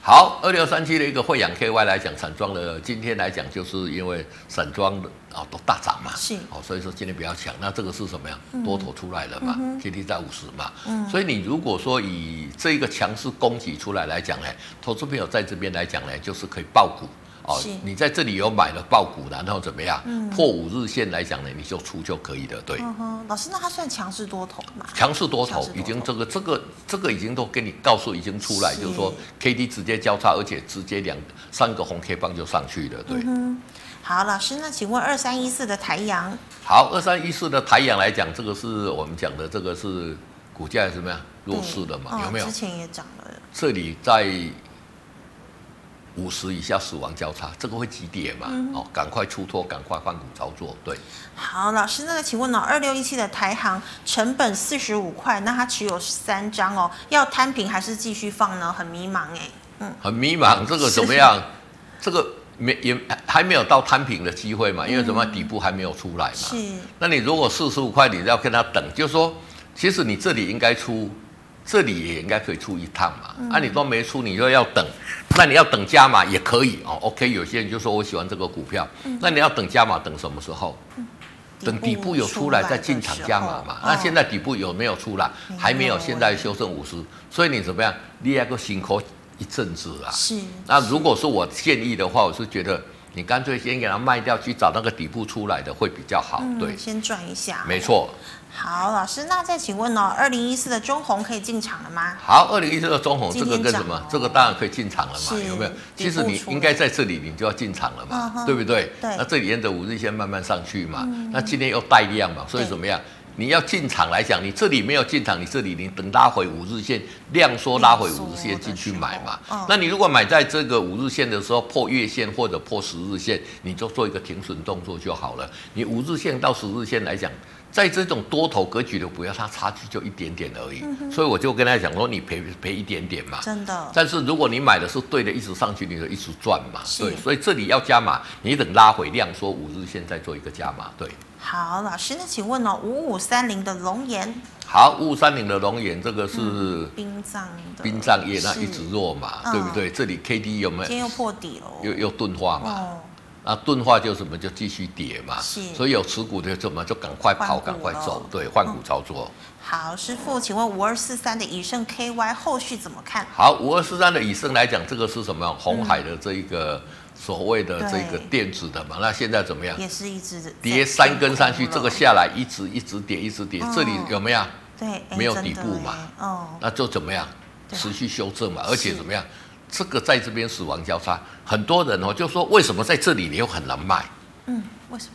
好，二六三七的一个惠阳 KY 来讲，散装的今天来讲，就是因为散装的啊都大涨嘛，是，哦，所以说今天比较强。那这个是什么呀？多头出来了嘛，今天在五十嘛，嗯，所以你如果说以这个强势供给出来来讲呢，投资朋友在这边来讲呢，就是可以爆股。哦，你在这里有买了爆股，然后怎么样？嗯、破五日线来讲呢，你就出就可以了。对，嗯、老师，那它算强势多头吗？强势多头，已经这个这个这个已经都给你告诉，已经出来，是就是说 K D 直接交叉，而且直接两三个红 K 棒就上去了。对，嗯、好，老师，那请问二三一四的台阳？好，二三一四的台阳来讲，这个是我们讲的，这个是股价怎么样？弱势的嘛，哦、有没有？之前也涨了。这里在。五十以下死亡交叉，这个会急跌嘛？嗯、哦，赶快出脱，赶快换股操作。对，好，老师，那个请问呢、哦？二六一七的台行成本四十五块，那它持有三张哦，要摊平还是继续放呢？很迷茫哎，嗯，很迷茫，这个怎么样？是 这个没也还没有到摊平的机会嘛？因为怎么底部还没有出来嘛？是，那你如果四十五块，你要跟他等，就是说，其实你这里应该出。这里也应该可以出一趟嘛，嗯、啊，你都没出，你就要等，那你要等加码也可以哦。OK，有些人就说我喜欢这个股票，嗯、那你要等加码，等什么时候？嗯、等底部有出来再进场加码嘛。那现在底部有没有出来？哦、还没有，现在修正五十，所以你怎么样？你还个辛苦一阵子啊。是。那如果说我建议的话，我是觉得你干脆先给它卖掉，去找那个底部出来的会比较好。嗯、对，先赚一下。没错。好，老师，那再请问哦，二零一四的中红可以进场了吗？好，二零一四的中红这个跟什么？这个当然可以进场了嘛，有没有？其实你应该在这里，你就要进场了嘛，嗯、对不对？对。那这里沿着五日线慢慢上去嘛，嗯、那今天又带量嘛，所以怎么样？你要进场来讲，你这里没有进场，你这里你等拉回五日线，量缩拉回五日线进去买嘛。嗯、那你如果买在这个五日线的时候破月线或者破十日线，你就做一个停损动作就好了。你五日线到十日线来讲。在这种多头格局的股票，它差距就一点点而已，嗯、所以我就跟他讲说，你赔赔一点点嘛，真的。但是如果你买的是对的，一直上去，你就一直赚嘛，对。所以这里要加码，你等拉回量缩五日线再做一个加码，对。好，老师，那请问哦，五五三零的龙岩，好，五五三零的龙岩，这个是殡葬的殡葬业，那一直弱嘛，对不对？这里 K D 有没有？今天又破底了，又又钝化嘛。哦那钝化就什么就继续跌嘛，所以有持股的怎么就赶快跑，赶快走，对，换股操作。嗯、好，师傅，请问五二四三的以盛 KY 后续怎么看？好，五二四三的以盛来讲，这个是什么？红海的这一个所谓的这个电子的嘛，嗯、那现在怎么样？也是一直跌三根上去，这个下来一直一直跌，一直跌，嗯、这里有没有？对，没有底部嘛，哦，那就怎么样？持续修正嘛，而且怎么样？这个在这边死亡交叉，很多人哦就说，为什么在这里你又很难卖？嗯，为什么？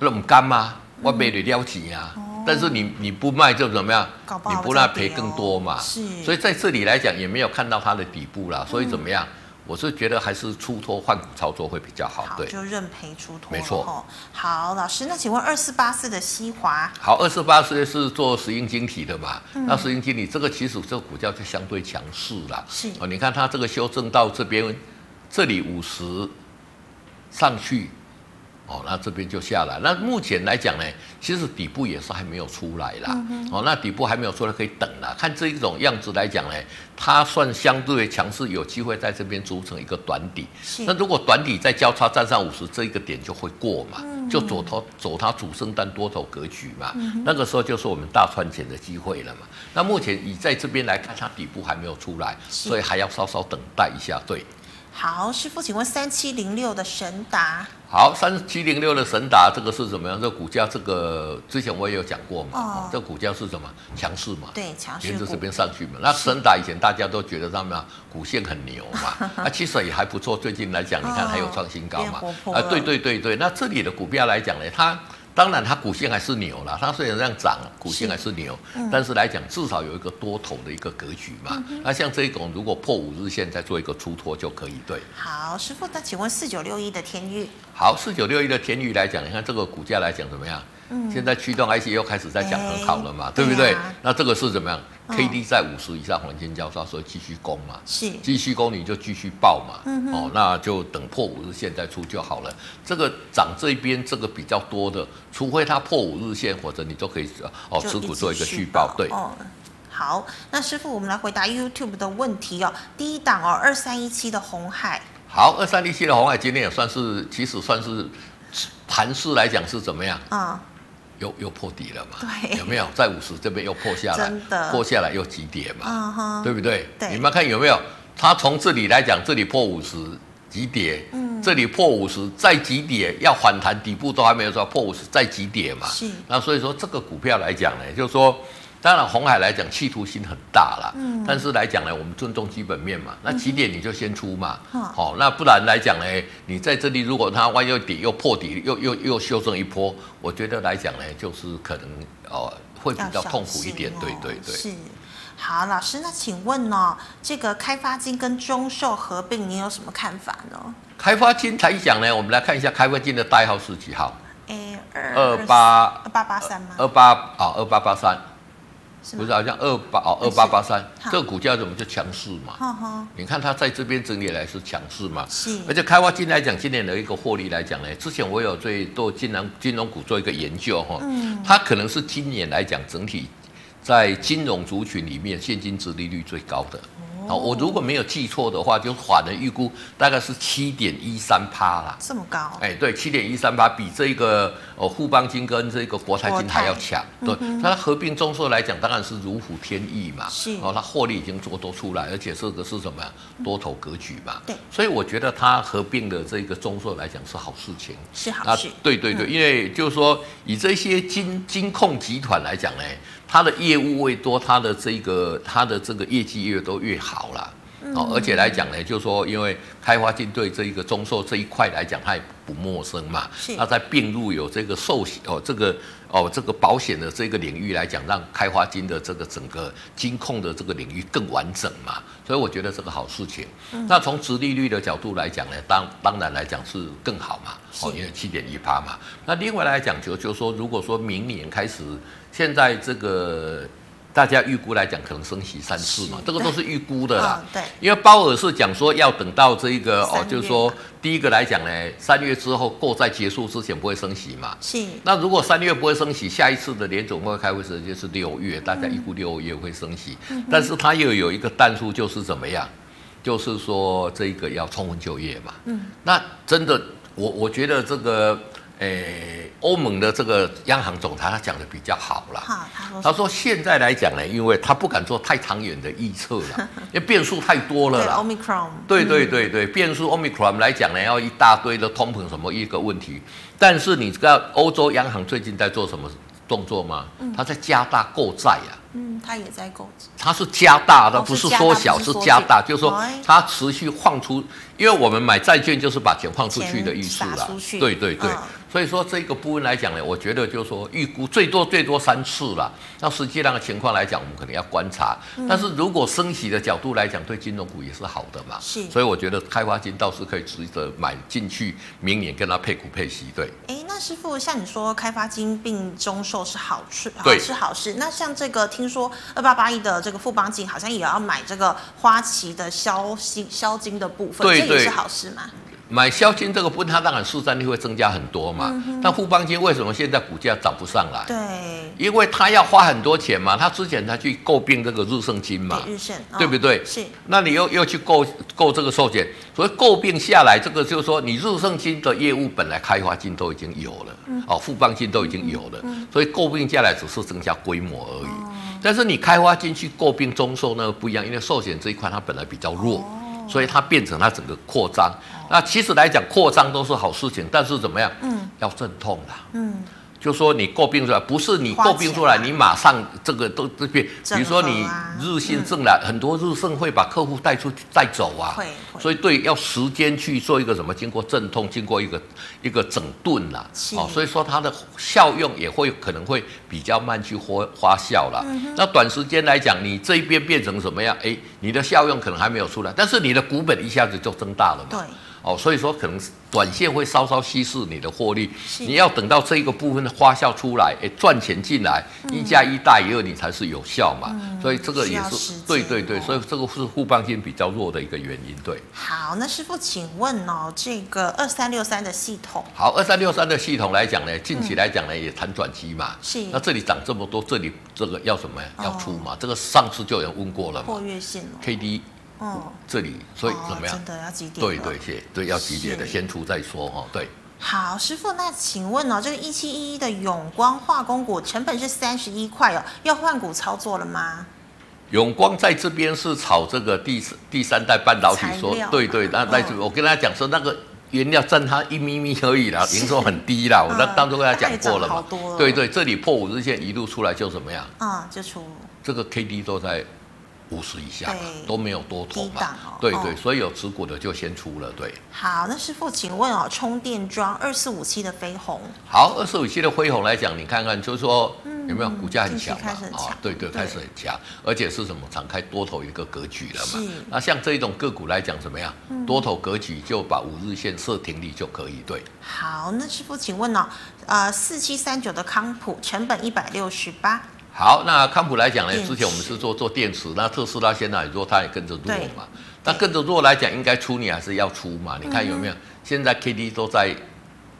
那么干吗？我没得了钱啊。哦、但是你你不卖就怎么样？不你不让赔更多嘛？是。所以在这里来讲也没有看到它的底部啦，所以怎么样？嗯我是觉得还是出脱换股操作会比较好，好对，就认赔出脱，没错。好，老师，那请问二四八四的西华，好，二四八四是做石英晶体的嘛？嗯、那石英晶体这个其实这个股价就相对强势了，是哦。你看它这个修正到这边，这里五十上去。哦，那这边就下来。那目前来讲呢，其实底部也是还没有出来啦。嗯、哦，那底部还没有出来，可以等啦。看这一种样子来讲呢，它算相对强势，有机会在这边组成一个短底。是那如果短底在交叉站上五十这一个点就会过嘛，嗯、就走它走它主升单多头格局嘛。嗯、那个时候就是我们大赚钱的机会了嘛。那目前以在这边来看，它底部还没有出来，所以还要稍稍等待一下。对。好，师傅，请问三七零六的神达。好，三七零六的神达，这个是怎么样？这股价，这个之前我也有讲过嘛。哦。这股价是什么？强势嘛。对，强势。沿着这边上去嘛。那神达以前大家都觉得他们股线很牛嘛，啊，其实也还不错。最近来讲，你看还有创新高嘛。哦、啊，对对对对。那这里的股票来讲呢，它。当然，它股线还是牛了。它虽然这样涨，股线还是牛，是嗯、但是来讲，至少有一个多头的一个格局嘛。嗯、那像这一种，如果破五日线，再做一个出脱就可以。对。好，师傅，那请问四九六一的天钰？好，四九六一的天钰来讲，你看这个股价来讲怎么样？嗯、现在驱动 IC 又开始在讲很好了嘛，欸、对不对？对啊、那这个是怎么样、嗯、？K D 在五十以上黄金交叉，所以继续攻嘛，是继续攻你就继续爆嘛，嗯、哼哦，那就等破五日线再出就好了。这个涨这边这个比较多的，除非它破五日线，或者你都可以哦持股做一个续报，对。哦，好，那师傅，我们来回答 YouTube 的问题哦。第一档哦，二三一七的红海。好，二三一七的红海今天也算是，其实算是盘势来讲是怎么样？啊、嗯。又又破底了嘛？对，有没有在五十这边又破下来？破下来又急跌嘛？嗯哼，对不对？对，你们看有没有？它从这里来讲，这里破五十急跌，嗯，这里破五十再急跌，要反弹底部都还没有说破五十再急跌嘛？是。那所以说这个股票来讲呢，就是说。当然，红海来讲企图心很大啦，嗯，但是来讲呢，我们尊重基本面嘛。那起点你就先出嘛，好、嗯，那不然来讲呢，你在这里如果它万一底又破底，又又又修正一波，我觉得来讲呢，就是可能哦会比较痛苦一点，哦、对对对。是，好，老师，那请问呢、哦，这个开发金跟中寿合并，你有什么看法呢？开发金来讲呢，我们来看一下开发金的代号是几号？哎，二八二八八三吗？二八啊，二八八三。不是好像二八哦，二八八三，这个股价怎么就强势嘛？你看它在这边整理来是强势嘛？是。而且开发金来讲，今年的一个获利来讲呢，之前我有对做金融金融股做一个研究哈，嗯，它可能是今年来讲整体在金融族群里面现金值利率最高的。哦，我如果没有记错的话，就法人预估大概是七点一三趴啦。这么高？哎，对，七点一三趴比这个哦富邦金跟这个国泰金还要强。泰对，它合并中寿来讲，当然是如虎添翼嘛。是。哦，它获利已经做多出来，而且这个是什么呀？多头格局嘛。对。所以我觉得它合并的这个中寿来讲是好事情。是好事。对对对，嗯、因为就是说以这些金金控集团来讲呢。他的业务越多，他的这个他的这个业绩越多越好了。哦，而且来讲呢，就是说，因为开发金对这一个中寿这一块来讲，它也不陌生嘛。是。那在并入有这个寿险哦，这个哦这个保险的这个领域来讲，让开发金的这个整个金控的这个领域更完整嘛。所以我觉得这个好事情。嗯。那从殖利率的角度来讲呢，当当然来讲是更好嘛。哦，因为七点一八嘛。那另外来讲就就是说，如果说明年开始，现在这个。大家预估来讲，可能升息三次嘛，这个都是预估的啦。对，因为鲍尔是讲说要等到这一个哦，就是说第一个来讲呢，三月之后购债结束之前不会升息嘛。是。那如果三月不会升息，下一次的联总会开会时间是六月，大家预估六月会升息。嗯。但是它又有一个弹数，就是怎么样？就是说这个要充分就业嘛。嗯。那真的，我我觉得这个。诶，欧盟的这个央行总裁他讲的比较好啦。好，他说，他说现在来讲呢，因为他不敢做太长远的预测了，因为变数太多了啦。对，Omicron。对对对对，变数 Omicron 来讲呢，要一大堆的通膨什么一个问题。但是你知道欧洲央行最近在做什么动作吗？他在加大购债呀。嗯，他也在购。他是加大的，不是缩小，是加大，就是说他持续放出，因为我们买债券就是把钱放出去的意思了。对对对。所以说这个部分来讲呢，我觉得就是说预估最多最多三次了。那实际上的情况来讲，我们可能要观察。但是如果升息的角度来讲，对金融股也是好的嘛。是。所以我觉得开发金倒是可以值得买进去，明年跟它配股配息。对。哎，那师傅像你说开发金并中寿是好事，好，是好事。那像这个听说二八八一的这个富邦金好像也要买这个花旗的消金消金的部分，这也是好事吗？买消金这个分，它当然市占率会增加很多嘛。嗯、但富邦金为什么现在股价涨不上来？对，因为他要花很多钱嘛。他之前他去购并这个日盛金嘛，日盛，哦、对不对？是。那你又又去购购这个寿险，所以购并下来，这个就是说，你日盛金的业务本来开发金都已经有了，嗯、哦，富邦金都已经有了，所以购并下来只是增加规模而已。哦、但是你开发金去购并中寿那个不一样，因为寿险这一块它本来比较弱，哦、所以它变成它整个扩张。那其实来讲，扩张都是好事情，但是怎么样？嗯，要阵痛的。嗯。就说你诟病出来，不是你诟病出来，你马上这个都这边，比如说你日信挣了，很多日盛会把客户带出去带走啊，所以对，要时间去做一个什么，经过阵痛，经过一个一个整顿啦，哦，所以说它的效用也会可能会比较慢去发发酵了。那短时间来讲，你这一边变成什么样？哎，你的效用可能还没有出来，但是你的股本一下子就增大了嘛。对。哦，所以说可能短线会稍稍稀释你的获利，你要等到这一个部分的发酵出来，哎，赚钱进来，一加一大于二，你才是有效嘛。嗯、所以这个也是对对对，所以这个是互帮性比较弱的一个原因。对。好，那师傅，请问哦，这个二三六三的系统，好，二三六三的系统来讲呢，近期来讲呢也谈转机嘛。是。那这里涨这么多，这里这个要什么呀？要出嘛？哦、这个上次就有人问过了嘛。破月线 K D。哦，这里所以怎么样？真的要急跌？对对对，对要急跌的，先出再说哈。对，好，师傅，那请问哦，这个一七一一的永光化工股成本是三十一块哦，要换股操作了吗？永光在这边是炒这个第第三代半导体，说对对，那那我跟大家讲说，那个原料占它一咪咪而已啦，营收很低啦，我那当初跟他讲过了嘛。对对，这里破五日线一路出来就怎么样？啊，就出这个 K D 都在。五十以下都没有多头嘛，哦、对对，所以有持股的就先出了，对。好，那师傅，请问哦，充电桩二四五七的飞鸿，好，二四五七的飞鸿来讲，你看看，就是说有没有股价很强嘛？啊、哦，对对，开始很强，而且是什么？敞开多头一个格局了嘛。是那像这一种个股来讲，怎么样？多头格局就把五日线设停利就可以，对。好，那师傅，请问呢、哦？呃，四七三九的康普成本一百六十八。好，那康普来讲呢，之前我们是做做电池，那特斯拉现在也弱，它也跟着弱嘛。那跟着弱来讲，应该出你还是要出嘛？你看有没有？现在 K D 都在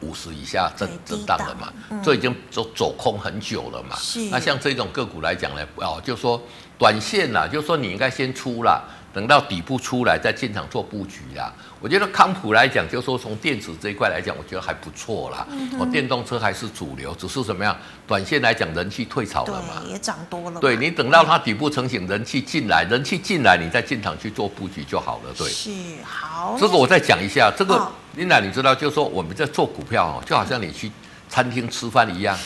五十以下震震荡了嘛，这已经走走空很久了嘛。那像这种个股来讲呢，哦，就说短线啦，就说你应该先出啦。等到底部出来再进场做布局啦。我觉得康普来讲，就是说从电子这一块来讲，我觉得还不错啦。我电动车还是主流，只是怎么样？短线来讲，人气退潮了嘛，也涨多了。对，你等到它底部成型，人气进来，人气进来，你再进场去做布局就好了。对，是好。这个我再讲一下，这个琳达，你知道，就是说我们在做股票哦，就好像你去餐厅吃饭一样，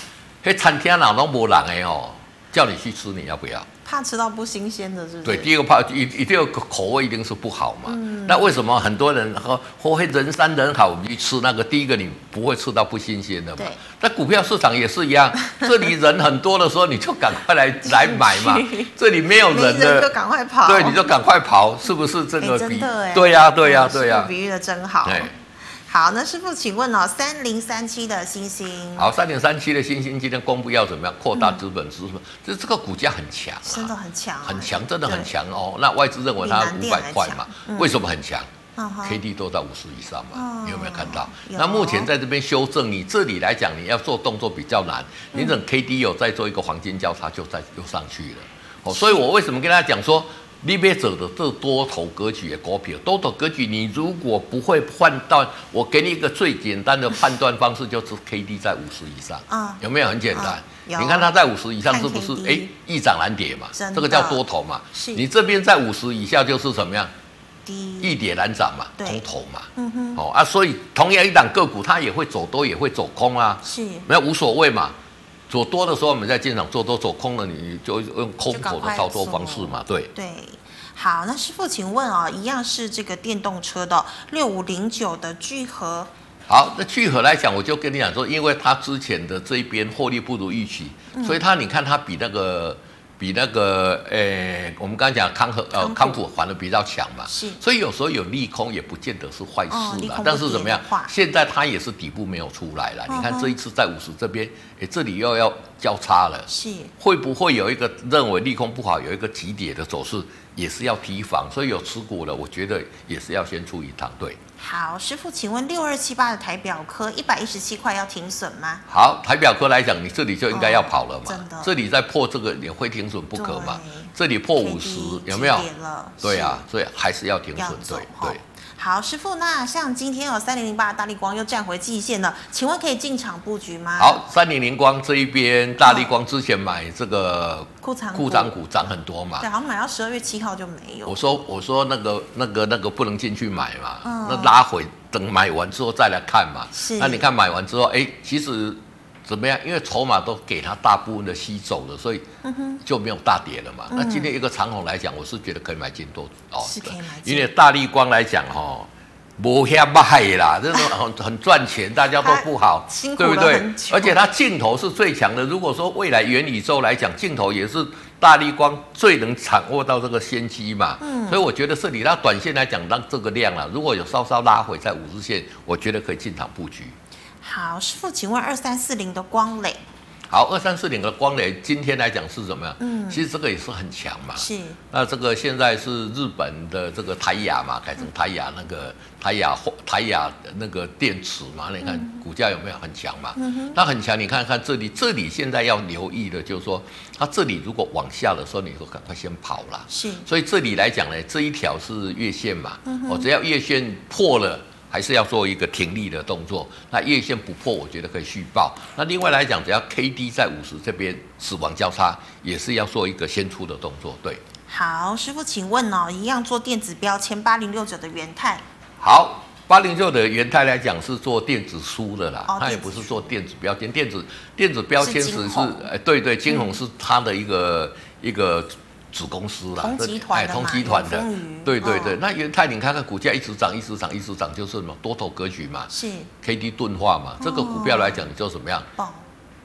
嘿，餐厅哪都没人哎哦，叫你去吃，你要不要？怕吃到不新鲜的，是不是？对，第一个怕一一定要口味一定是不好嘛。嗯。那为什么很多人和或会人山人海，我们去吃那个？第一个你不会吃到不新鲜的嘛。那股票市场也是一样，这里人很多的时候，你就赶快来来买嘛。这里没有人的，就赶快跑。对，你就赶快跑，是不是这个比？欸、对呀、啊，对呀、啊，对呀、啊。比喻的真好。对。好，那师傅，请问哦，三零三七的星星，好，三零三七的星星今天公布要怎么样扩大资本支出？就、嗯、这个股价很强、啊，真的很强、啊，很强，真的很强哦。那外资认为它五百块嘛、嗯，为什么很强、嗯、？K D 都在五十以上嘛、嗯，你有没有看到？那目前在这边修正，你这里来讲，你要做动作比较难。你等 K D 有再做一个黄金交叉，就再又上去了。哦，所以我为什么跟大家讲说？你别走的这多头格局的股票，多头格局，你如果不会判断，我给你一个最简单的判断方式，就是 K D 在五十以上，啊，有没有很简单？啊、你看它在五十以上是不是？哎，易涨难跌嘛，这个叫多头嘛。你这边在五十以下就是什么样？低，易跌难涨嘛，空头嘛。嗯哼。哦啊，所以同样一档个股，它也会走多，也会走空啊。是。没有无所谓嘛。做多的时候，我们在进场做多；做空了，你就用空口的操作方式嘛。对对，好，那师傅，请问啊，一样是这个电动车的六五零九的聚合。好，那聚合来讲，我就跟你讲说，因为它之前的这一边获利不如预期，所以它你看它比那个。比那个诶、欸，我们刚才讲康和呃康普反而比较强嘛，是，所以有时候有利空也不见得是坏事啦、哦。但是怎么样？现在它也是底部没有出来了。你看这一次在五十这边，诶，这里又要交叉了，是会不会有一个认为利空不好，有一个急跌的走势，也是要提防。所以有持股的，我觉得也是要先出一趟，对。好，师傅，请问六二七八的台表科一百一十七块要停损吗？好，台表科来讲，你这里就应该要跑了嘛。这里再破这个也会停损不可嘛。这里破五十有没有？对啊，所以还是要停损，对对。好，师傅，那像今天有三零零八大立光又站回季线了，请问可以进场布局吗？好，三零零光这一边，大立光之前买这个库藏库藏股涨很多嘛？对，好像买到十二月七号就没有。我说我说那个那个那个不能进去买嘛，嗯、那拉回等买完之后再来看嘛。是。那你看买完之后，哎，其实。怎么样？因为筹码都给它大部分的吸走了，所以就没有大跌了嘛。嗯、那今天一个长虹来讲，我是觉得可以买进多哦，是可以买。因为大立光来讲哈，不遐卖啦，这种很 很赚钱，大家都不好，对不对？而且它镜头是最强的。如果说未来元宇宙来讲，镜头也是大立光最能掌握到这个先机嘛。嗯。所以我觉得这里它短线来讲，当这个量啊，如果有稍稍拉回在五日线，我觉得可以进场布局。好，师傅，请问二三四零的光磊。好，二三四零的光磊今天来讲是怎么样？嗯，其实这个也是很强嘛。是。那这个现在是日本的这个台亚嘛，改成台亚那个台亚台亚那个电池嘛，你看股价有没有很强嘛？嗯哼。那很强，你看看这里，这里现在要留意的就是说，它这里如果往下的时候，你就赶快先跑了。是。所以这里来讲呢，这一条是月线嘛。嗯哼。我只要月线破了。还是要做一个停利的动作，那月线不破，我觉得可以续报。那另外来讲，只要 K D 在五十这边死亡交叉，也是要做一个先出的动作。对，好，师傅，请问哦，一样做电子标签八零六九的元太。好，八零六的元太来讲是做电子书的啦，它、哦、也不是做电子标签，电子电子标签只是哎，对对，金红是它的一个、嗯、一个。子公司啦，哎，同集团的，对对对。哦、那元泰，你看看股价一直涨，一直涨，一直涨，就是什么多头格局嘛，是 K D 钝化嘛、哦。这个股票来讲，你就怎么样？爆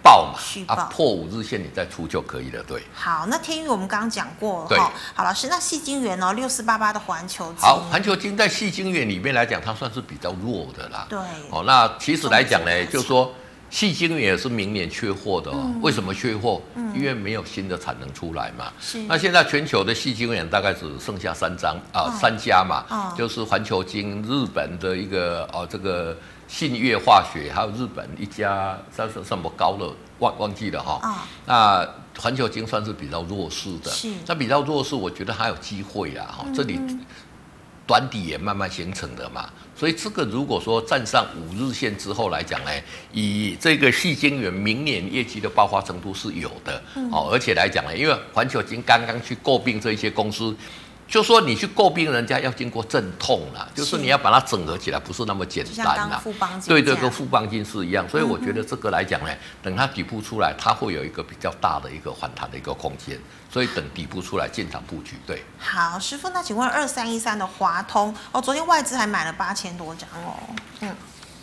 爆嘛，啊，破五日线你再出就可以了，对。好，那天宇我们刚刚讲过了，对。好，老师，那矽晶圆哦，六四八八的环球金。好，环球金在矽晶圆里面来讲，它算是比较弱的啦。对。哦，那其实来讲呢，就是说。矽晶圆也是明年缺货的哦、嗯，为什么缺货？嗯，因为没有新的产能出来嘛。是。那现在全球的细晶圆大概只剩下三张啊、哦，三家嘛，哦、就是环球晶、日本的一个哦，这个信越化学，还有日本一家叫什什么高了，忘忘记了哈。那环球晶算是比较弱势的。是。那比较弱势，我觉得还有机会啊。哈、嗯，这里。短底也慢慢形成的嘛，所以这个如果说站上五日线之后来讲呢，以这个细晶圆明年业绩的爆发程度是有的，哦，而且来讲呢，因为环球金刚刚去诟病这一些公司，就说你去诟病人家要经过阵痛啦，就是你要把它整合起来，不是那么简单啦。对，对，跟富邦金是一样，所以我觉得这个来讲呢，等它底部出来，它会有一个比较大的一个反弹的一个空间，所以等底部出来进场布局。对，好，师傅，那请问二三一三的华通哦，昨天外资还买了八千多张哦，嗯。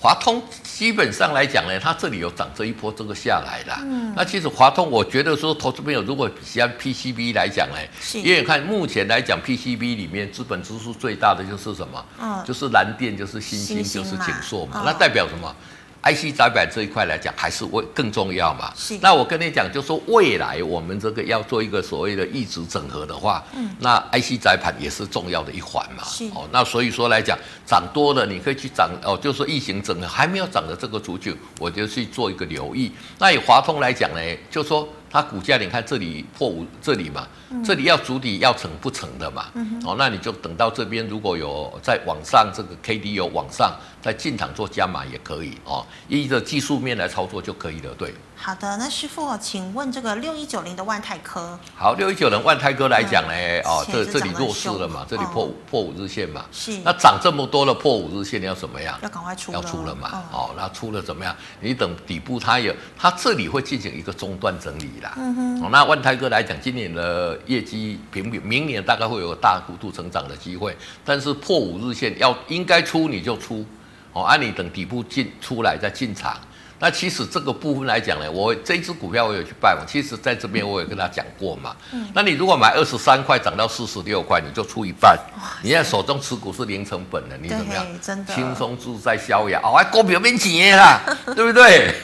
华通基本上来讲呢，它这里有涨这一波，这个下来啦。嗯，那其实华通，我觉得说投资朋友如果喜欢 PCB 来讲呢，是因为看目前来讲 PCB 里面资本支出最大的就是什么？嗯，就是蓝电，就是新兴，就是景硕嘛。那代表什么？IC 载板这一块来讲，还是为更重要嘛？是。那我跟你讲，就说未来我们这个要做一个所谓的异质整合的话，嗯，那 IC 载板也是重要的一环嘛。是。哦，那所以说来讲，涨多了你可以去涨哦，就是说异形整合还没有涨的这个族群，我就去做一个留意。那以华通来讲呢，就说。它股价，你看这里破五，这里嘛，嗯、这里要主底要成不成的嘛，嗯、哦，那你就等到这边如果有在往上这个 K D 有往上，再进场做加码也可以哦，依着技术面来操作就可以了，对。好的，那师傅，请问这个六一九零的万泰科，好，六一九零万泰科来讲呢，嗯、哦，这这里弱势了嘛，这里破、哦、破五日线嘛，是，那涨这么多了，破五日线你要怎么样？要赶快出，要出了嘛，哦，哦，那出了怎么样？你等底部它有，它这里会进行一个中断整理啦，嗯哼，哦，那万泰科来讲，今年的业绩平平，明年大概会有个大幅度成长的机会，但是破五日线要应该出你就出，哦，按、啊、你等底部进出来再进场。那其实这个部分来讲呢，我这一支股票我有去拜访，其实在这边我也跟他讲过嘛。嗯。那你如果买二十三块涨到四十六块，你就出一半。你现在手中持股是零成本的，你怎么样？真的。轻松自在逍遥。哦，还股票变钱啦，对不对？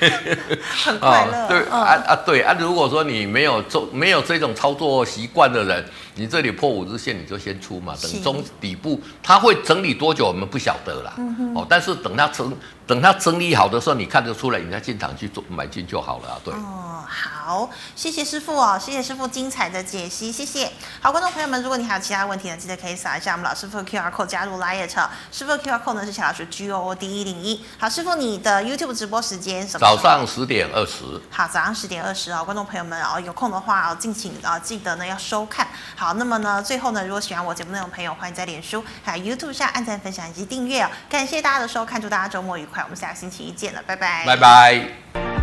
很快乐。对啊啊对啊！如果说你没有做没有这种操作习惯的人，你这里破五日线你就先出嘛，等中底部它会整理多久我们不晓得啦。嗯哼。哦，但是等它整。等它整理好的时候，你看得出来，你再进场去做买进就好了啊。对，哦，好，谢谢师傅哦，谢谢师傅精彩的解析，谢谢。好，观众朋友们，如果你还有其他问题呢，记得可以扫一下我们老师傅的 QR code 加入 Line 车。师傅的 QR code 呢是小老师 G O O D 一零一。好，师傅你的 YouTube 直播时间什么？早上十点二十。好，早上十点二十哦，观众朋友们哦，有空的话哦，敬请啊记得呢要收看。好，好那么呢，最后呢，如果喜欢我节目内容的朋友，欢迎在脸书还有 YouTube 上按赞、分享以及订阅哦。感谢大家的收看，祝大家周末愉快。我们下个星期一见了，拜拜。拜拜。